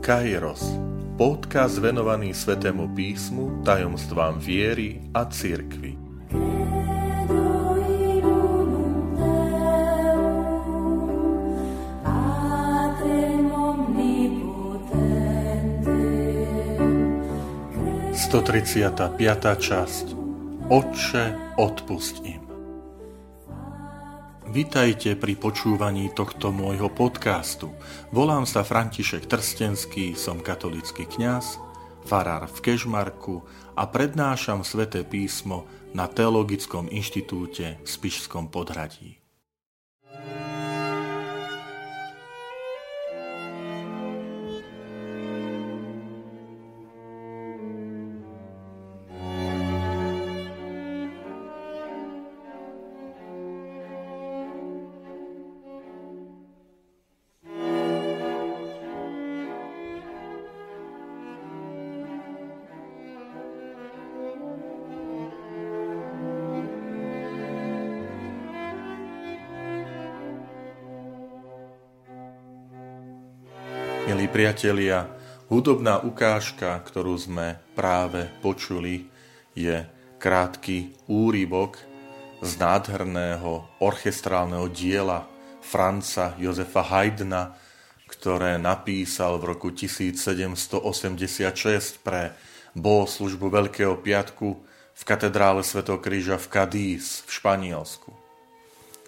Kairos, podcast venovaný Svetému písmu, tajomstvám viery a cirkvi. Sto časť Otče, odpust im. Vitajte pri počúvaní tohto môjho podcastu. Volám sa František Trstenský, som katolický kňaz, farár v Kežmarku a prednášam sväté písmo na Teologickom inštitúte v Spišskom podhradí. Priatelia, hudobná ukážka, ktorú sme práve počuli, je krátky úrybok z nádherného orchestrálneho diela Franca Josefa Haydna, ktoré napísal v roku 1786 pre bohoslužbu Veľkého piatku v katedrále Sv. kríža v Cadiz v Španielsku.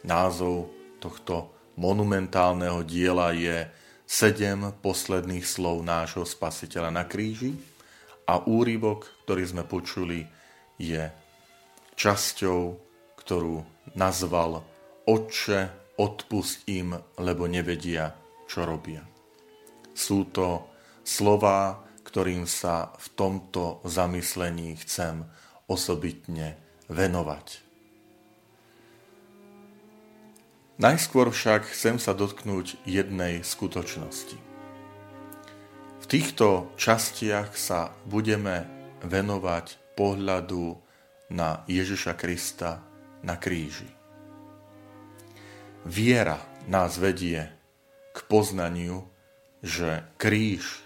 Názov tohto monumentálneho diela je sedem posledných slov nášho spasiteľa na kríži a úryvok, ktorý sme počuli, je časťou, ktorú nazval Otče, odpust im, lebo nevedia, čo robia. Sú to slová, ktorým sa v tomto zamyslení chcem osobitne venovať. Najskôr však chcem sa dotknúť jednej skutočnosti. V týchto častiach sa budeme venovať pohľadu na Ježiša Krista na kríži. Viera nás vedie k poznaniu, že kríž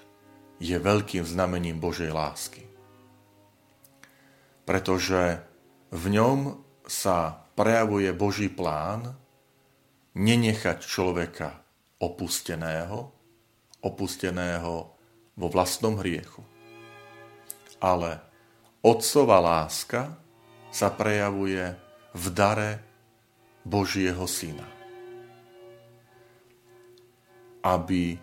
je veľkým znamením Božej lásky. Pretože v ňom sa prejavuje Boží plán, nenechať človeka opusteného, opusteného vo vlastnom hriechu. Ale otcová láska sa prejavuje v dare Božieho Syna. Aby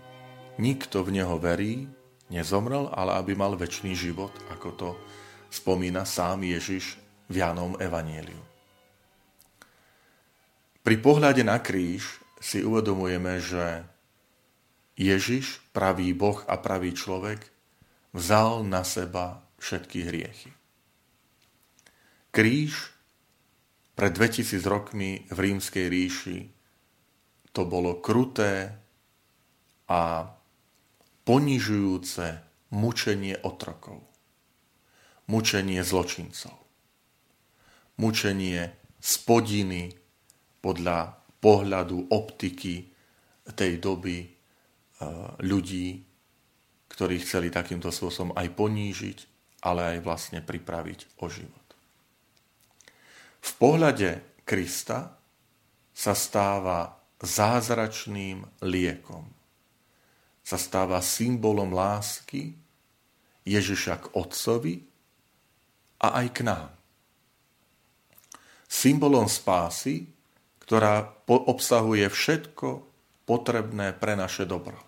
nikto v Neho verí, nezomrel, ale aby mal väčší život, ako to spomína sám Ježiš v Jánom Evanieliu. Pri pohľade na kríž si uvedomujeme, že Ježiš, pravý Boh a pravý človek, vzal na seba všetky hriechy. Kríž pred 2000 rokmi v rímskej ríši to bolo kruté a ponižujúce mučenie otrokov. Mučenie zločincov. Mučenie spodiny podľa pohľadu optiky tej doby e, ľudí, ktorí chceli takýmto spôsobom aj ponížiť, ale aj vlastne pripraviť o život. V pohľade Krista sa stáva zázračným liekom. Sa stáva symbolom lásky Ježiša k Otcovi a aj k nám. Symbolom spásy, ktorá obsahuje všetko potrebné pre naše dobro.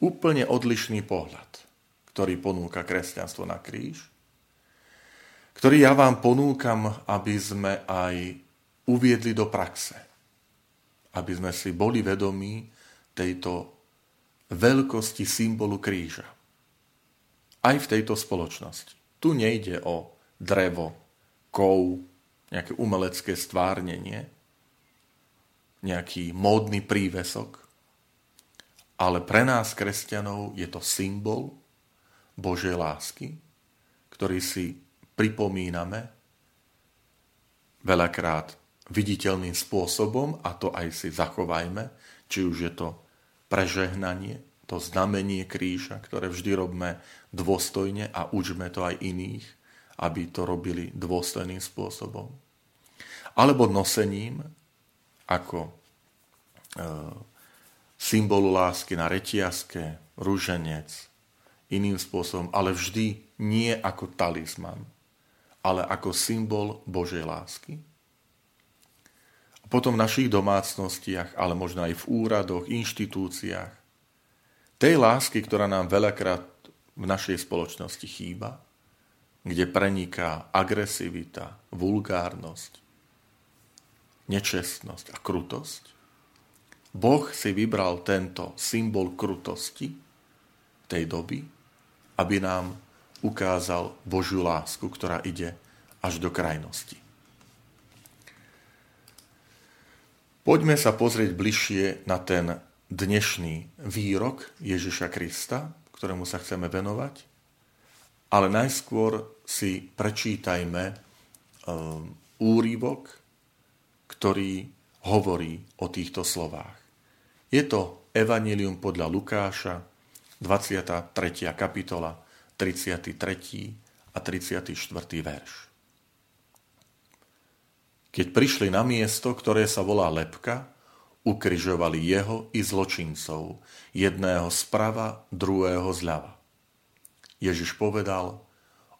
Úplne odlišný pohľad, ktorý ponúka kresťanstvo na kríž, ktorý ja vám ponúkam, aby sme aj uviedli do praxe. Aby sme si boli vedomí tejto veľkosti symbolu kríža. Aj v tejto spoločnosti. Tu nejde o drevo, kov, nejaké umelecké stvárnenie, nejaký módny prívesok, ale pre nás, kresťanov, je to symbol Božej lásky, ktorý si pripomíname veľakrát viditeľným spôsobom, a to aj si zachovajme, či už je to prežehnanie to znamenie kríža, ktoré vždy robíme dôstojne a učme to aj iných, aby to robili dôstojným spôsobom. Alebo nosením ako e, symbolu lásky na retiaske, rúženec, iným spôsobom, ale vždy nie ako talizman, ale ako symbol Božej lásky. A potom v našich domácnostiach, ale možno aj v úradoch, inštitúciách, tej lásky, ktorá nám veľakrát v našej spoločnosti chýba, kde preniká agresivita, vulgárnosť, nečestnosť a krutosť. Boh si vybral tento symbol krutosti tej doby, aby nám ukázal Božiu lásku, ktorá ide až do krajnosti. Poďme sa pozrieť bližšie na ten dnešný výrok Ježiša Krista, ktorému sa chceme venovať, ale najskôr si prečítajme um, úrivok, ktorý hovorí o týchto slovách. Je to Evangelium podľa Lukáša, 23. kapitola, 33. a 34. verš. Keď prišli na miesto, ktoré sa volá Lepka, ukryžovali jeho i zločincov, jedného zprava, druhého zľava. Ježiš povedal,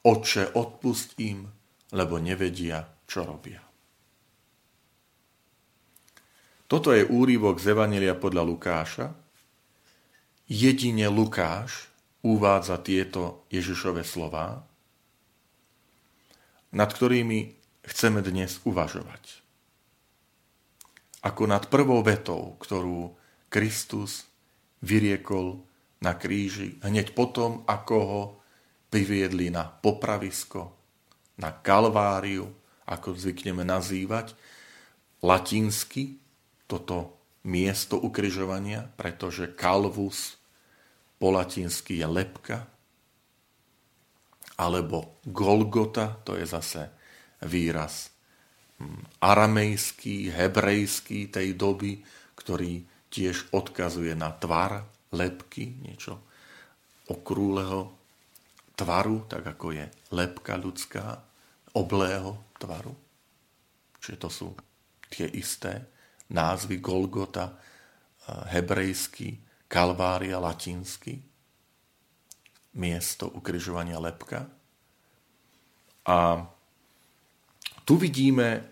Oče, odpust im, lebo nevedia, čo robia. Toto je úrivok z Evanelia podľa Lukáša. Jedine Lukáš uvádza tieto Ježišove slova, nad ktorými chceme dnes uvažovať ako nad prvou vetou, ktorú Kristus vyriekol na kríži, hneď potom, ako ho priviedli na popravisko, na kalváriu, ako zvykneme nazývať, latinsky toto miesto ukryžovania, pretože kalvus po latinsky je lepka, alebo Golgota, to je zase výraz aramejský, hebrejský tej doby, ktorý tiež odkazuje na tvar lepky, niečo okrúleho tvaru, tak ako je lepka ľudská, oblého tvaru. Čiže to sú tie isté názvy Golgota, hebrejský, Kalvária, latinsky, miesto ukryžovania lepka. A tu vidíme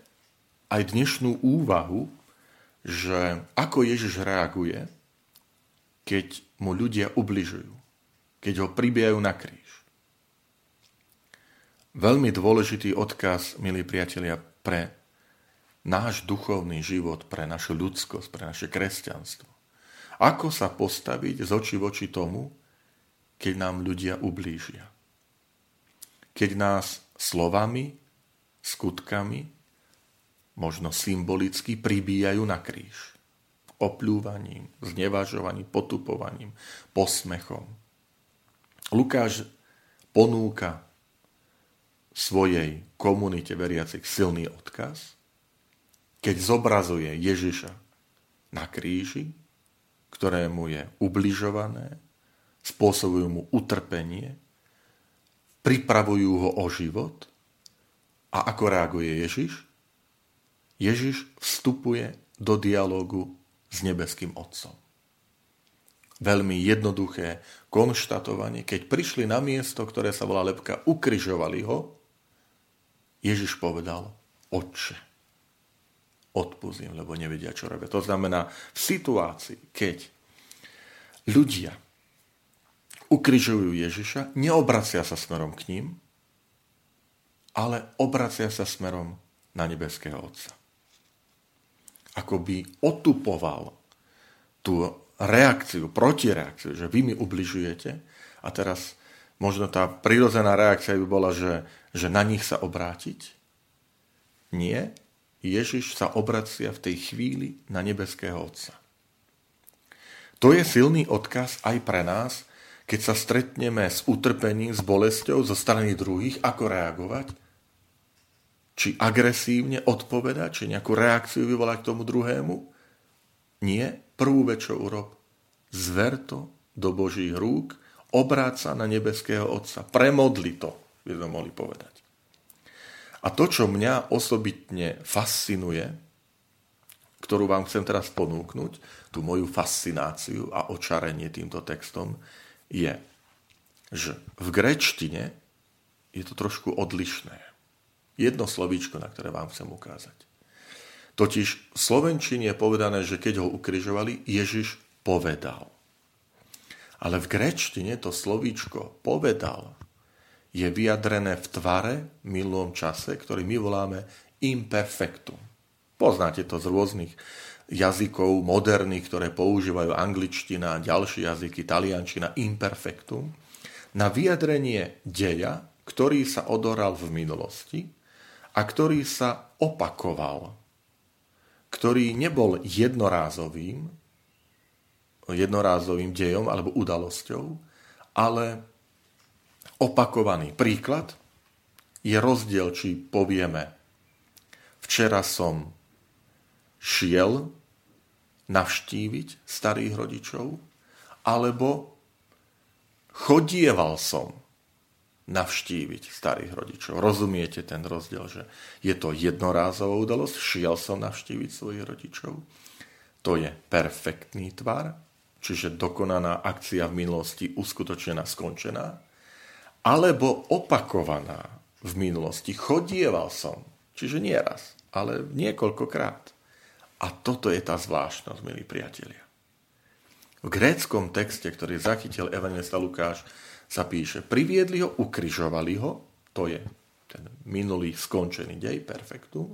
aj dnešnú úvahu, že ako Ježiš reaguje, keď mu ľudia ubližujú, keď ho pribijajú na kríž. Veľmi dôležitý odkaz, milí priatelia, pre náš duchovný život, pre našu ľudskosť, pre naše kresťanstvo. Ako sa postaviť z oči voči tomu, keď nám ľudia ublížia. Keď nás slovami skutkami, možno symbolicky, pribíjajú na kríž. Opľúvaním, znevažovaním, potupovaním, posmechom. Lukáš ponúka svojej komunite veriacich silný odkaz, keď zobrazuje Ježiša na kríži, ktorému je ubližované, spôsobujú mu utrpenie, pripravujú ho o život a ako reaguje Ježiš? Ježiš vstupuje do dialogu s nebeským Otcom. Veľmi jednoduché konštatovanie. Keď prišli na miesto, ktoré sa volá Lepka, ukryžovali ho, Ježiš povedal, Otče, odpustím, lebo nevedia, čo robia. To znamená, v situácii, keď ľudia ukryžujú Ježiša, neobracia sa smerom k ním, ale obracia sa smerom na nebeského Otca. Ako by otupoval tú reakciu, protireakciu, že vy mi ubližujete a teraz možno tá prirodzená reakcia by bola, že, že na nich sa obrátiť. Nie, Ježiš sa obracia v tej chvíli na nebeského Otca. To je silný odkaz aj pre nás, keď sa stretneme s utrpením, s bolesťou zo strany druhých, ako reagovať či agresívne odpovedať, či nejakú reakciu vyvolať k tomu druhému. Nie, prvú vec, čo urob, zver to do Božích rúk, obráca na nebeského Otca. Premodli to, by sme mohli povedať. A to, čo mňa osobitne fascinuje, ktorú vám chcem teraz ponúknuť, tú moju fascináciu a očarenie týmto textom, je, že v grečtine je to trošku odlišné. Jedno slovíčko, na ktoré vám chcem ukázať. Totiž v Slovenčine je povedané, že keď ho ukrižovali, Ježiš povedal. Ale v grečtine to slovíčko povedal je vyjadrené v tvare, milom čase, ktorý my voláme imperfectum. Poznáte to z rôznych jazykov moderných, ktoré používajú angličtina, ďalšie jazyky, taliančina, imperfectum, na vyjadrenie deja, ktorý sa odoral v minulosti a ktorý sa opakoval, ktorý nebol jednorázovým, jednorázovým dejom alebo udalosťou, ale opakovaný. Príklad je rozdiel, či povieme včera som šiel navštíviť starých rodičov, alebo chodieval som navštíviť starých rodičov. Rozumiete ten rozdiel, že je to jednorázová udalosť, šiel som navštíviť svojich rodičov. To je perfektný tvar, čiže dokonaná akcia v minulosti uskutočnená, skončená, alebo opakovaná v minulosti. Chodieval som, čiže nie raz, ale niekoľkokrát. A toto je tá zvláštnosť, milí priatelia. V gréckom texte, ktorý zachytil evangelista Lukáš, sa píše, priviedli ho, ukrižovali ho, to je ten minulý skončený dej, perfektum.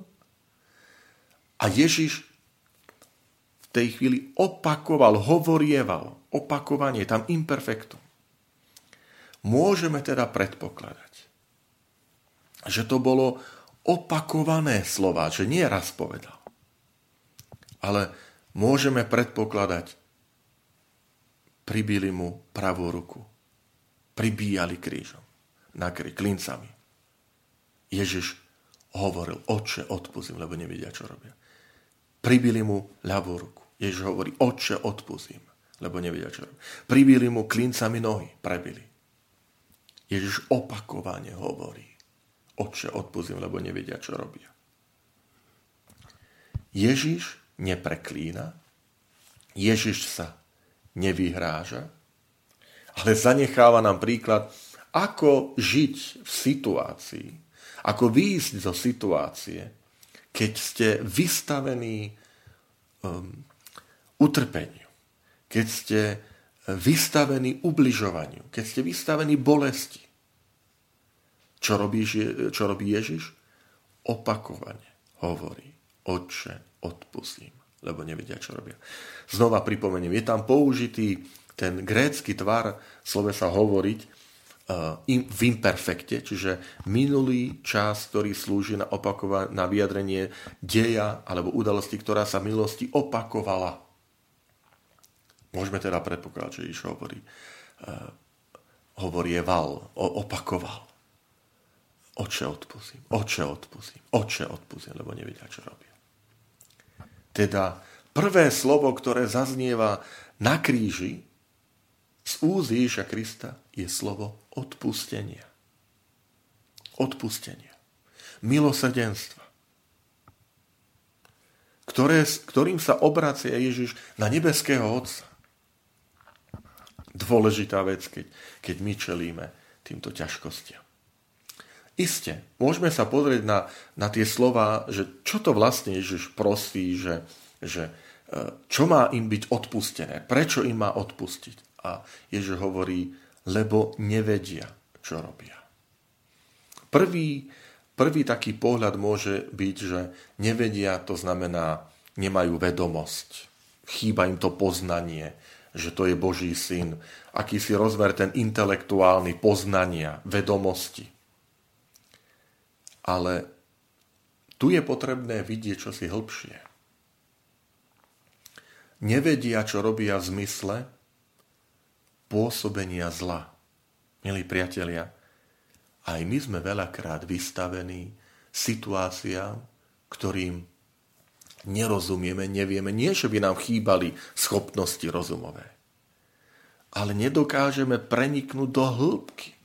A Ježiš v tej chvíli opakoval, hovorieval, opakovanie, tam imperfektum. Môžeme teda predpokladať, že to bolo opakované slova, že nie raz povedal ale môžeme predpokladať, pribili mu pravú ruku. Pribíjali krížom. Na krí, klincami. Ježiš hovoril, oče, odpustím, lebo nevedia, čo robia. Pribili mu ľavú ruku. Ježiš hovorí, oče, odpustím, lebo nevedia, čo robia. Pribili mu klincami nohy, prebili. Ježiš opakovane hovorí, oče, odpustím, lebo nevedia, čo robia. Ježiš nepreklína, Ježiš sa nevyhráža, ale zanecháva nám príklad, ako žiť v situácii, ako výjsť zo situácie, keď ste vystavení um, utrpeniu, keď ste vystavení ubližovaniu, keď ste vystavení bolesti. Čo robí, čo robí Ježiš? Opakovane hovorí, Otče, odpustím, lebo nevedia, čo robia. Znova pripomeniem, je tam použitý ten grécky tvar sa hovoriť uh, v imperfekte, čiže minulý čas, ktorý slúži na, opakova- na vyjadrenie deja alebo udalosti, ktorá sa v minulosti opakovala. Môžeme teda predpokladať, že Ježiš hovorí, uh, hovorieval, opakoval. Oče odpustím, oče odpustím, oče odpustím, lebo nevedia, čo robia. Teda prvé slovo, ktoré zaznieva na kríži z úz Ježiša Krista je slovo odpustenia. Odpustenia. Milosrdenstva. Ktoré, ktorým sa obracia Ježiš na nebeského Otca. Dôležitá vec, keď, keď my čelíme týmto ťažkostiam. Isté, môžeme sa pozrieť na, na tie slova, že čo to vlastne Ježiš prosí, že, že e, čo má im byť odpustené, prečo im má odpustiť. A Ježiš hovorí, lebo nevedia, čo robia. Prvý, prvý taký pohľad môže byť, že nevedia, to znamená, nemajú vedomosť, chýba im to poznanie, že to je Boží syn, akýsi rozmer ten intelektuálny poznania, vedomosti. Ale tu je potrebné vidieť čosi hĺbšie. Nevedia, čo robia v zmysle pôsobenia zla. Milí priatelia, aj my sme veľakrát vystavení situáciám, ktorým nerozumieme, nevieme. Nie, že by nám chýbali schopnosti rozumové, ale nedokážeme preniknúť do hĺbky.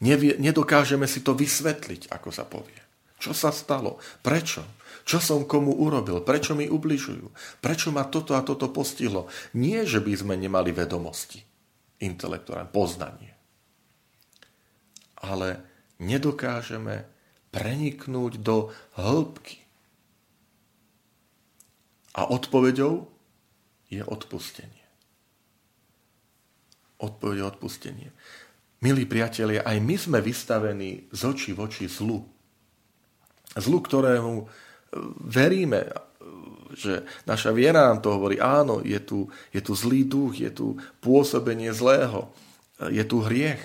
Nevie, nedokážeme si to vysvetliť, ako sa povie. Čo sa stalo? Prečo? Čo som komu urobil? Prečo mi ubližujú? Prečo ma toto a toto postihlo? Nie, že by sme nemali vedomosti, intelektuálne poznanie. Ale nedokážeme preniknúť do hĺbky. A odpoveďou je odpustenie. Odpoveď je odpustenie. Milí priatelia, aj my sme vystavení z očí v oči zlu. Zlu, ktorému veríme, že naša viera nám to hovorí, áno, je tu, je tu zlý duch, je tu pôsobenie zlého, je tu hriech,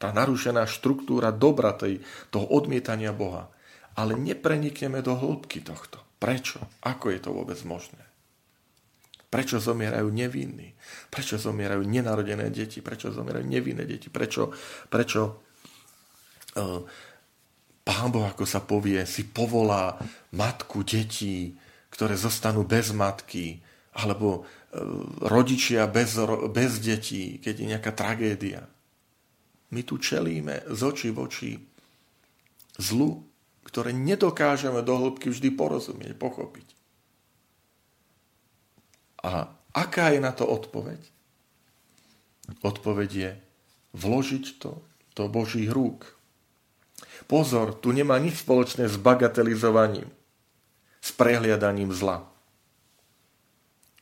tá narušená štruktúra dobra, tej, toho odmietania Boha. Ale neprenikneme do hĺbky tohto. Prečo? Ako je to vôbec možné? Prečo zomierajú nevinní? Prečo zomierajú nenarodené deti? Prečo zomierajú nevinné deti? Prečo, prečo uh, Pán Boh, ako sa povie, si povolá matku detí, ktoré zostanú bez matky, alebo uh, rodičia bez, bez detí, keď je nejaká tragédia. My tu čelíme z očí v oči zlu, ktoré nedokážeme do hĺbky vždy porozumieť, pochopiť. A aká je na to odpoveď? Odpoveď je vložiť to do Božích rúk. Pozor, tu nemá nič spoločné s bagatelizovaním, s prehliadaním zla.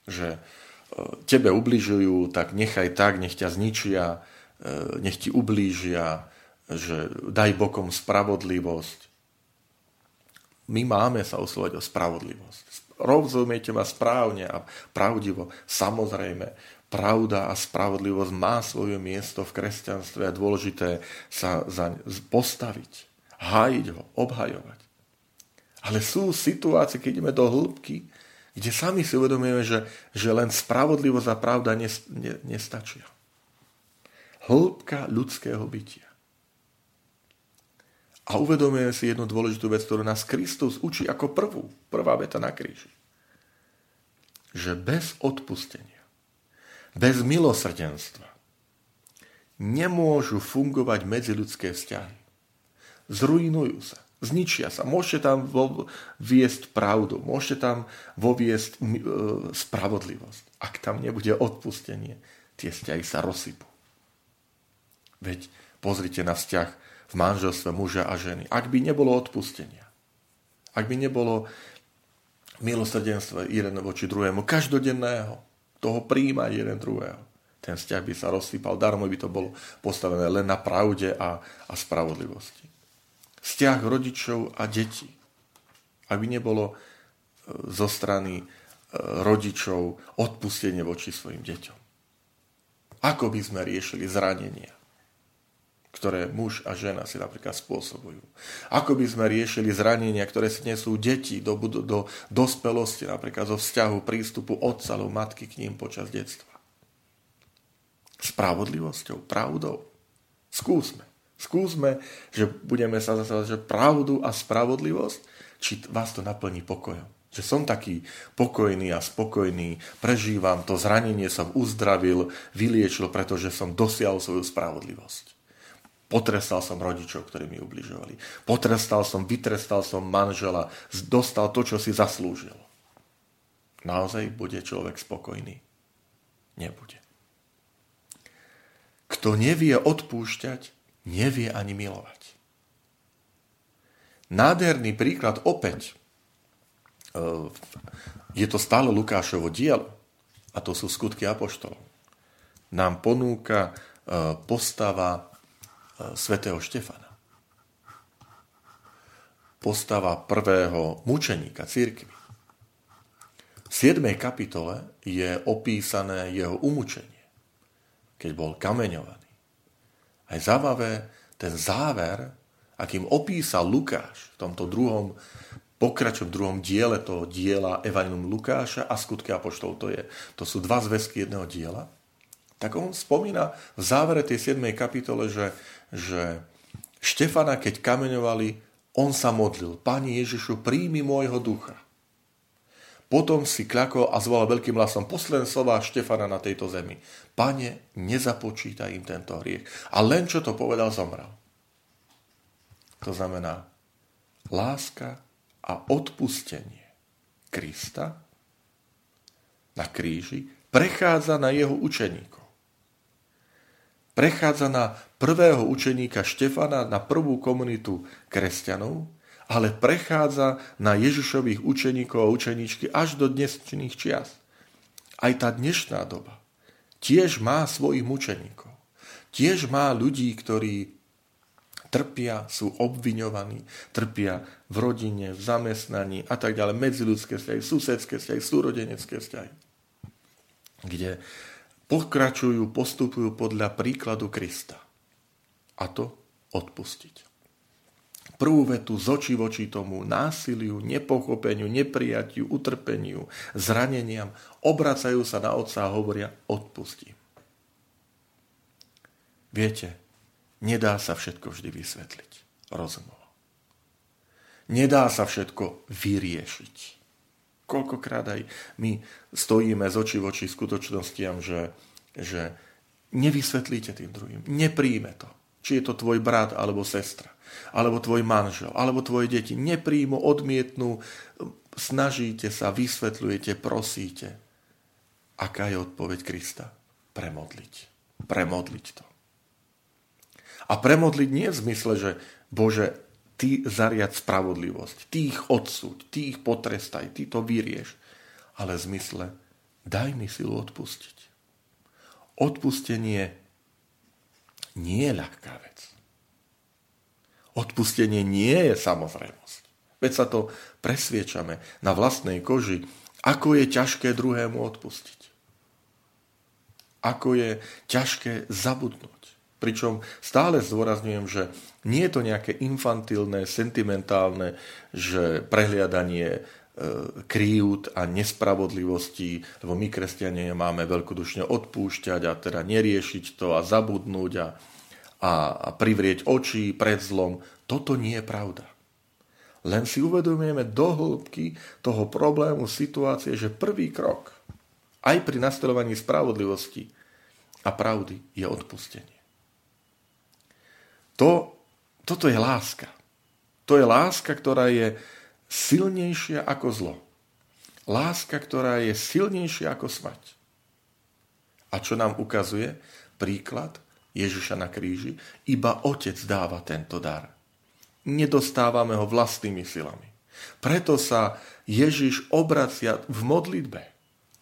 Že e, tebe ubližujú, tak nechaj tak, nech ťa zničia, e, nech ti ublížia, že daj bokom spravodlivosť. My máme sa usilovať o spravodlivosť rozumiete ma správne a pravdivo. Samozrejme, pravda a spravodlivosť má svoje miesto v kresťanstve a dôležité sa za postaviť, hájiť ho, obhajovať. Ale sú situácie, keď ideme do hĺbky, kde sami si uvedomujeme, že, že len spravodlivosť a pravda nestačia. Hĺbka ľudského bytia. A uvedomujeme si jednu dôležitú vec, ktorú nás Kristus učí ako prvú, prvá veta na kríži. Že bez odpustenia, bez milosrdenstva nemôžu fungovať medziľudské vzťahy. Zrujnujú sa, zničia sa. Môžete tam viesť pravdu, môžete tam voviesť e, spravodlivosť. Ak tam nebude odpustenie, tie vzťahy sa rozsypú. Veď pozrite na vzťah v manželstve muža a ženy. Ak by nebolo odpustenia, ak by nebolo milosrdenstva jeden voči druhému, každodenného, toho príjma jeden druhého, ten vzťah by sa rozsypal, darmo by to bolo postavené len na pravde a, a spravodlivosti. Vzťah rodičov a detí. Ak by nebolo e, zo strany e, rodičov odpustenie voči svojim deťom. Ako by sme riešili zranenia? Ktoré muž a žena si napríklad spôsobujú. Ako by sme riešili zranenia, ktoré si nesú deti do, do, do dospelosti, napríklad zo vzťahu prístupu otca alebo matky k ním počas detstva. Spravodlivosťou, pravdou. Skúsme. Skúsme, že budeme sa zase, že pravdu a spravodlivosť, či vás to naplní pokojom. Že som taký pokojný a spokojný, prežívam to zranenie, som uzdravil, vyliečil, pretože som dosiahol svoju spravodlivosť. Potrestal som rodičov, ktorí mi ubližovali. Potrestal som, vytrestal som manžela, dostal to, čo si zaslúžil. Naozaj bude človek spokojný? Nebude. Kto nevie odpúšťať, nevie ani milovať. Nádherný príklad opäť. E, je to stále Lukášovo dielo a to sú skutky apoštolov. Nám ponúka e, postava svätého Štefana. Postava prvého mučeníka církvy. V 7. kapitole je opísané jeho umučenie, keď bol kameňovaný. Aj zaujímavé ten záver, akým opísal Lukáš v tomto druhom pokračujem v druhom diele toho diela Evangelium Lukáša a skutky apoštol. To, je, to sú dva zväzky jedného diela. Tak on spomína v závere tej 7. kapitole, že že Štefana, keď kameňovali, on sa modlil, Pani Ježišu, príjmi môjho ducha. potom si kľakol a zvolal veľkým hlasom posledné slova Štefana na tejto zemi. Pane, nezapočítaj im tento hriech. A len čo to povedal, zomrel. To znamená láska a odpustenie Krista na kríži prechádza na jeho učeníkov. Prechádza na prvého učeníka Štefana, na prvú komunitu kresťanov, ale prechádza na Ježišových učeníkov a učeníčky až do dnešných čias. Aj tá dnešná doba tiež má svojich mučeníkov. Tiež má ľudí, ktorí trpia, sú obviňovaní, trpia v rodine, v zamestnaní a tak ďalej, medziludské vzťahy, susedské vzťahy, súrodenecké vzťahy, kde pokračujú, postupujú podľa príkladu Krista. A to odpustiť prvú vetu z očí voči tomu násiliu, nepochopeniu, neprijatiu, utrpeniu, zraneniam, obracajú sa na otca a hovoria odpustím. Viete, nedá sa všetko vždy vysvetliť rozumovo. Nedá sa všetko vyriešiť. Koľkokrát aj my stojíme z očí voči skutočnostiam, že, že nevysvetlíte tým druhým, nepríjme to. Či je to tvoj brat alebo sestra alebo tvoj manžel, alebo tvoje deti nepríjmu, odmietnú, snažíte sa, vysvetľujete, prosíte. Aká je odpoveď Krista? Premodliť. Premodliť to. A premodliť nie v zmysle, že Bože, ty zariad spravodlivosť, ty ich odsúď, ty ich potrestaj, ty to vyrieš. Ale v zmysle, daj mi silu odpustiť. Odpustenie nie je ľahká vec. Odpustenie nie je samozrejmosť. Veď sa to presviečame na vlastnej koži, ako je ťažké druhému odpustiť. Ako je ťažké zabudnúť. Pričom stále zdôrazňujem, že nie je to nejaké infantilné, sentimentálne, že prehliadanie e, krívd a nespravodlivosti, lebo my kresťania máme veľkodušne odpúšťať a teda neriešiť to a zabudnúť a, a privrieť oči pred zlom. Toto nie je pravda. Len si uvedomujeme do hĺbky toho problému situácie, že prvý krok aj pri nastavovaní spravodlivosti a pravdy je odpustenie. To, toto je láska. To je láska, ktorá je silnejšia ako zlo. Láska, ktorá je silnejšia ako smrť. A čo nám ukazuje príklad Ježiša na kríži, iba Otec dáva tento dar. Nedostávame ho vlastnými silami. Preto sa Ježiš obracia v modlitbe.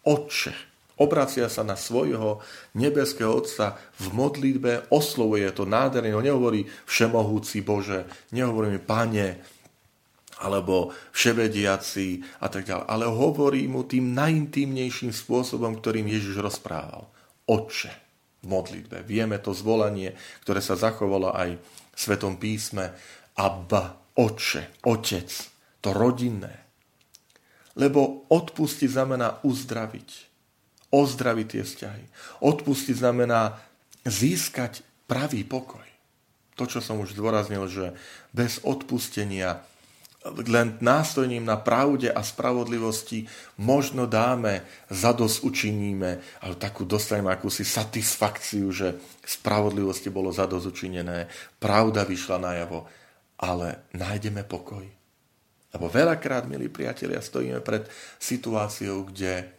Otče. Obracia sa na svojho nebeského Otca v modlitbe, oslovuje to nádherne, no nehovorí všemohúci Bože, nehovorí mi Pane, alebo vševediaci a tak ďalej, ale hovorí mu tým najintímnejším spôsobom, ktorým Ježiš rozprával. Otče v modlitbe. Vieme to zvolanie, ktoré sa zachovalo aj v Svetom písme. Abba, oče, otec, to rodinné. Lebo odpustiť znamená uzdraviť. Ozdraviť tie vzťahy. Odpustiť znamená získať pravý pokoj. To, čo som už zdôraznil, že bez odpustenia len nástojním na pravde a spravodlivosti možno dáme, zados učiníme, ale takú dostaneme akúsi satisfakciu, že spravodlivosti bolo zados učinené, pravda vyšla najavo, ale nájdeme pokoj. Lebo veľakrát, milí priatelia, stojíme pred situáciou, kde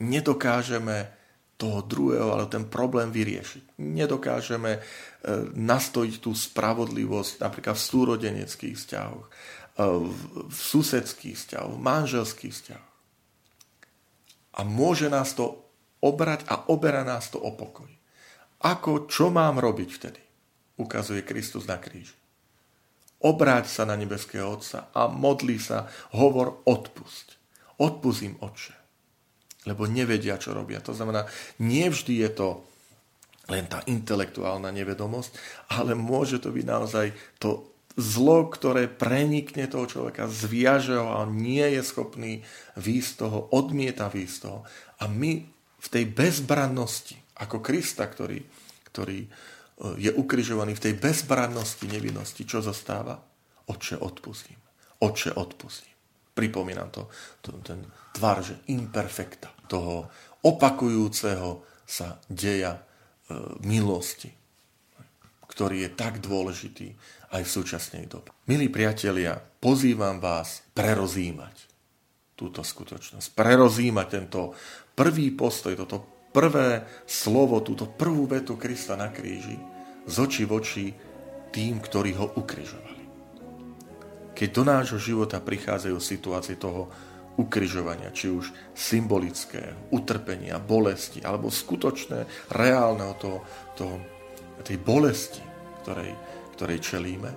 nedokážeme toho druhého, ale ten problém vyriešiť. Nedokážeme e, nastojiť tú spravodlivosť napríklad v súrodeneckých vzťahoch v susedských vzťahoch, v manželských vzťahoch. A môže nás to obrať a oberá nás to o pokoj. Ako, čo mám robiť vtedy? Ukazuje Kristus na kríži. Obráť sa na nebeského Otca a modli sa, hovor odpusť. Odpustím Otče. Lebo nevedia, čo robia. To znamená, nevždy je to len tá intelektuálna nevedomosť, ale môže to byť naozaj to zlo, ktoré prenikne toho človeka, zviaže ho a nie je schopný výjsť toho, odmieta výjsť toho. A my v tej bezbrannosti, ako Krista, ktorý, ktorý e, je ukrižovaný v tej bezbrannosti nevinnosti, čo zostáva? Oče, odpustím. Oče, odpustím. Pripomínam to, to ten tvar, že imperfekta toho opakujúceho sa deja e, milosti, ktorý je tak dôležitý aj v súčasnej dobe. Milí priatelia, pozývam vás prerozímať túto skutočnosť, prerozímať tento prvý postoj, toto prvé slovo, túto prvú vetu Krista na kríži z očí v oči tým, ktorí ho ukrižovali. Keď do nášho života prichádzajú situácie toho ukrižovania, či už symbolické, utrpenia, bolesti, alebo skutočné, reálneho toho, toho, tej bolesti, ktorej, ktorej čelíme,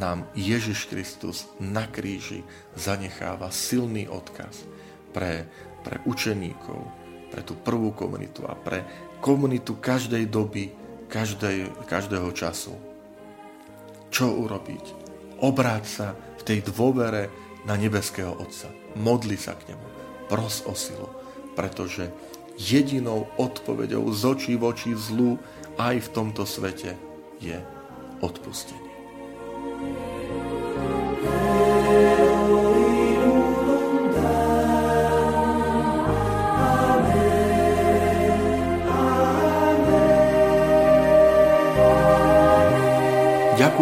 nám Ježiš Kristus na kríži zanecháva silný odkaz pre, pre učeníkov, pre tú prvú komunitu a pre komunitu každej doby, každej, každého času. Čo urobiť? Obráť sa v tej dôvere na nebeského Otca. Modli sa k nemu. Pros o silu, pretože jedinou odpovedou z očí v oči zlu aj v tomto svete je odpustenie.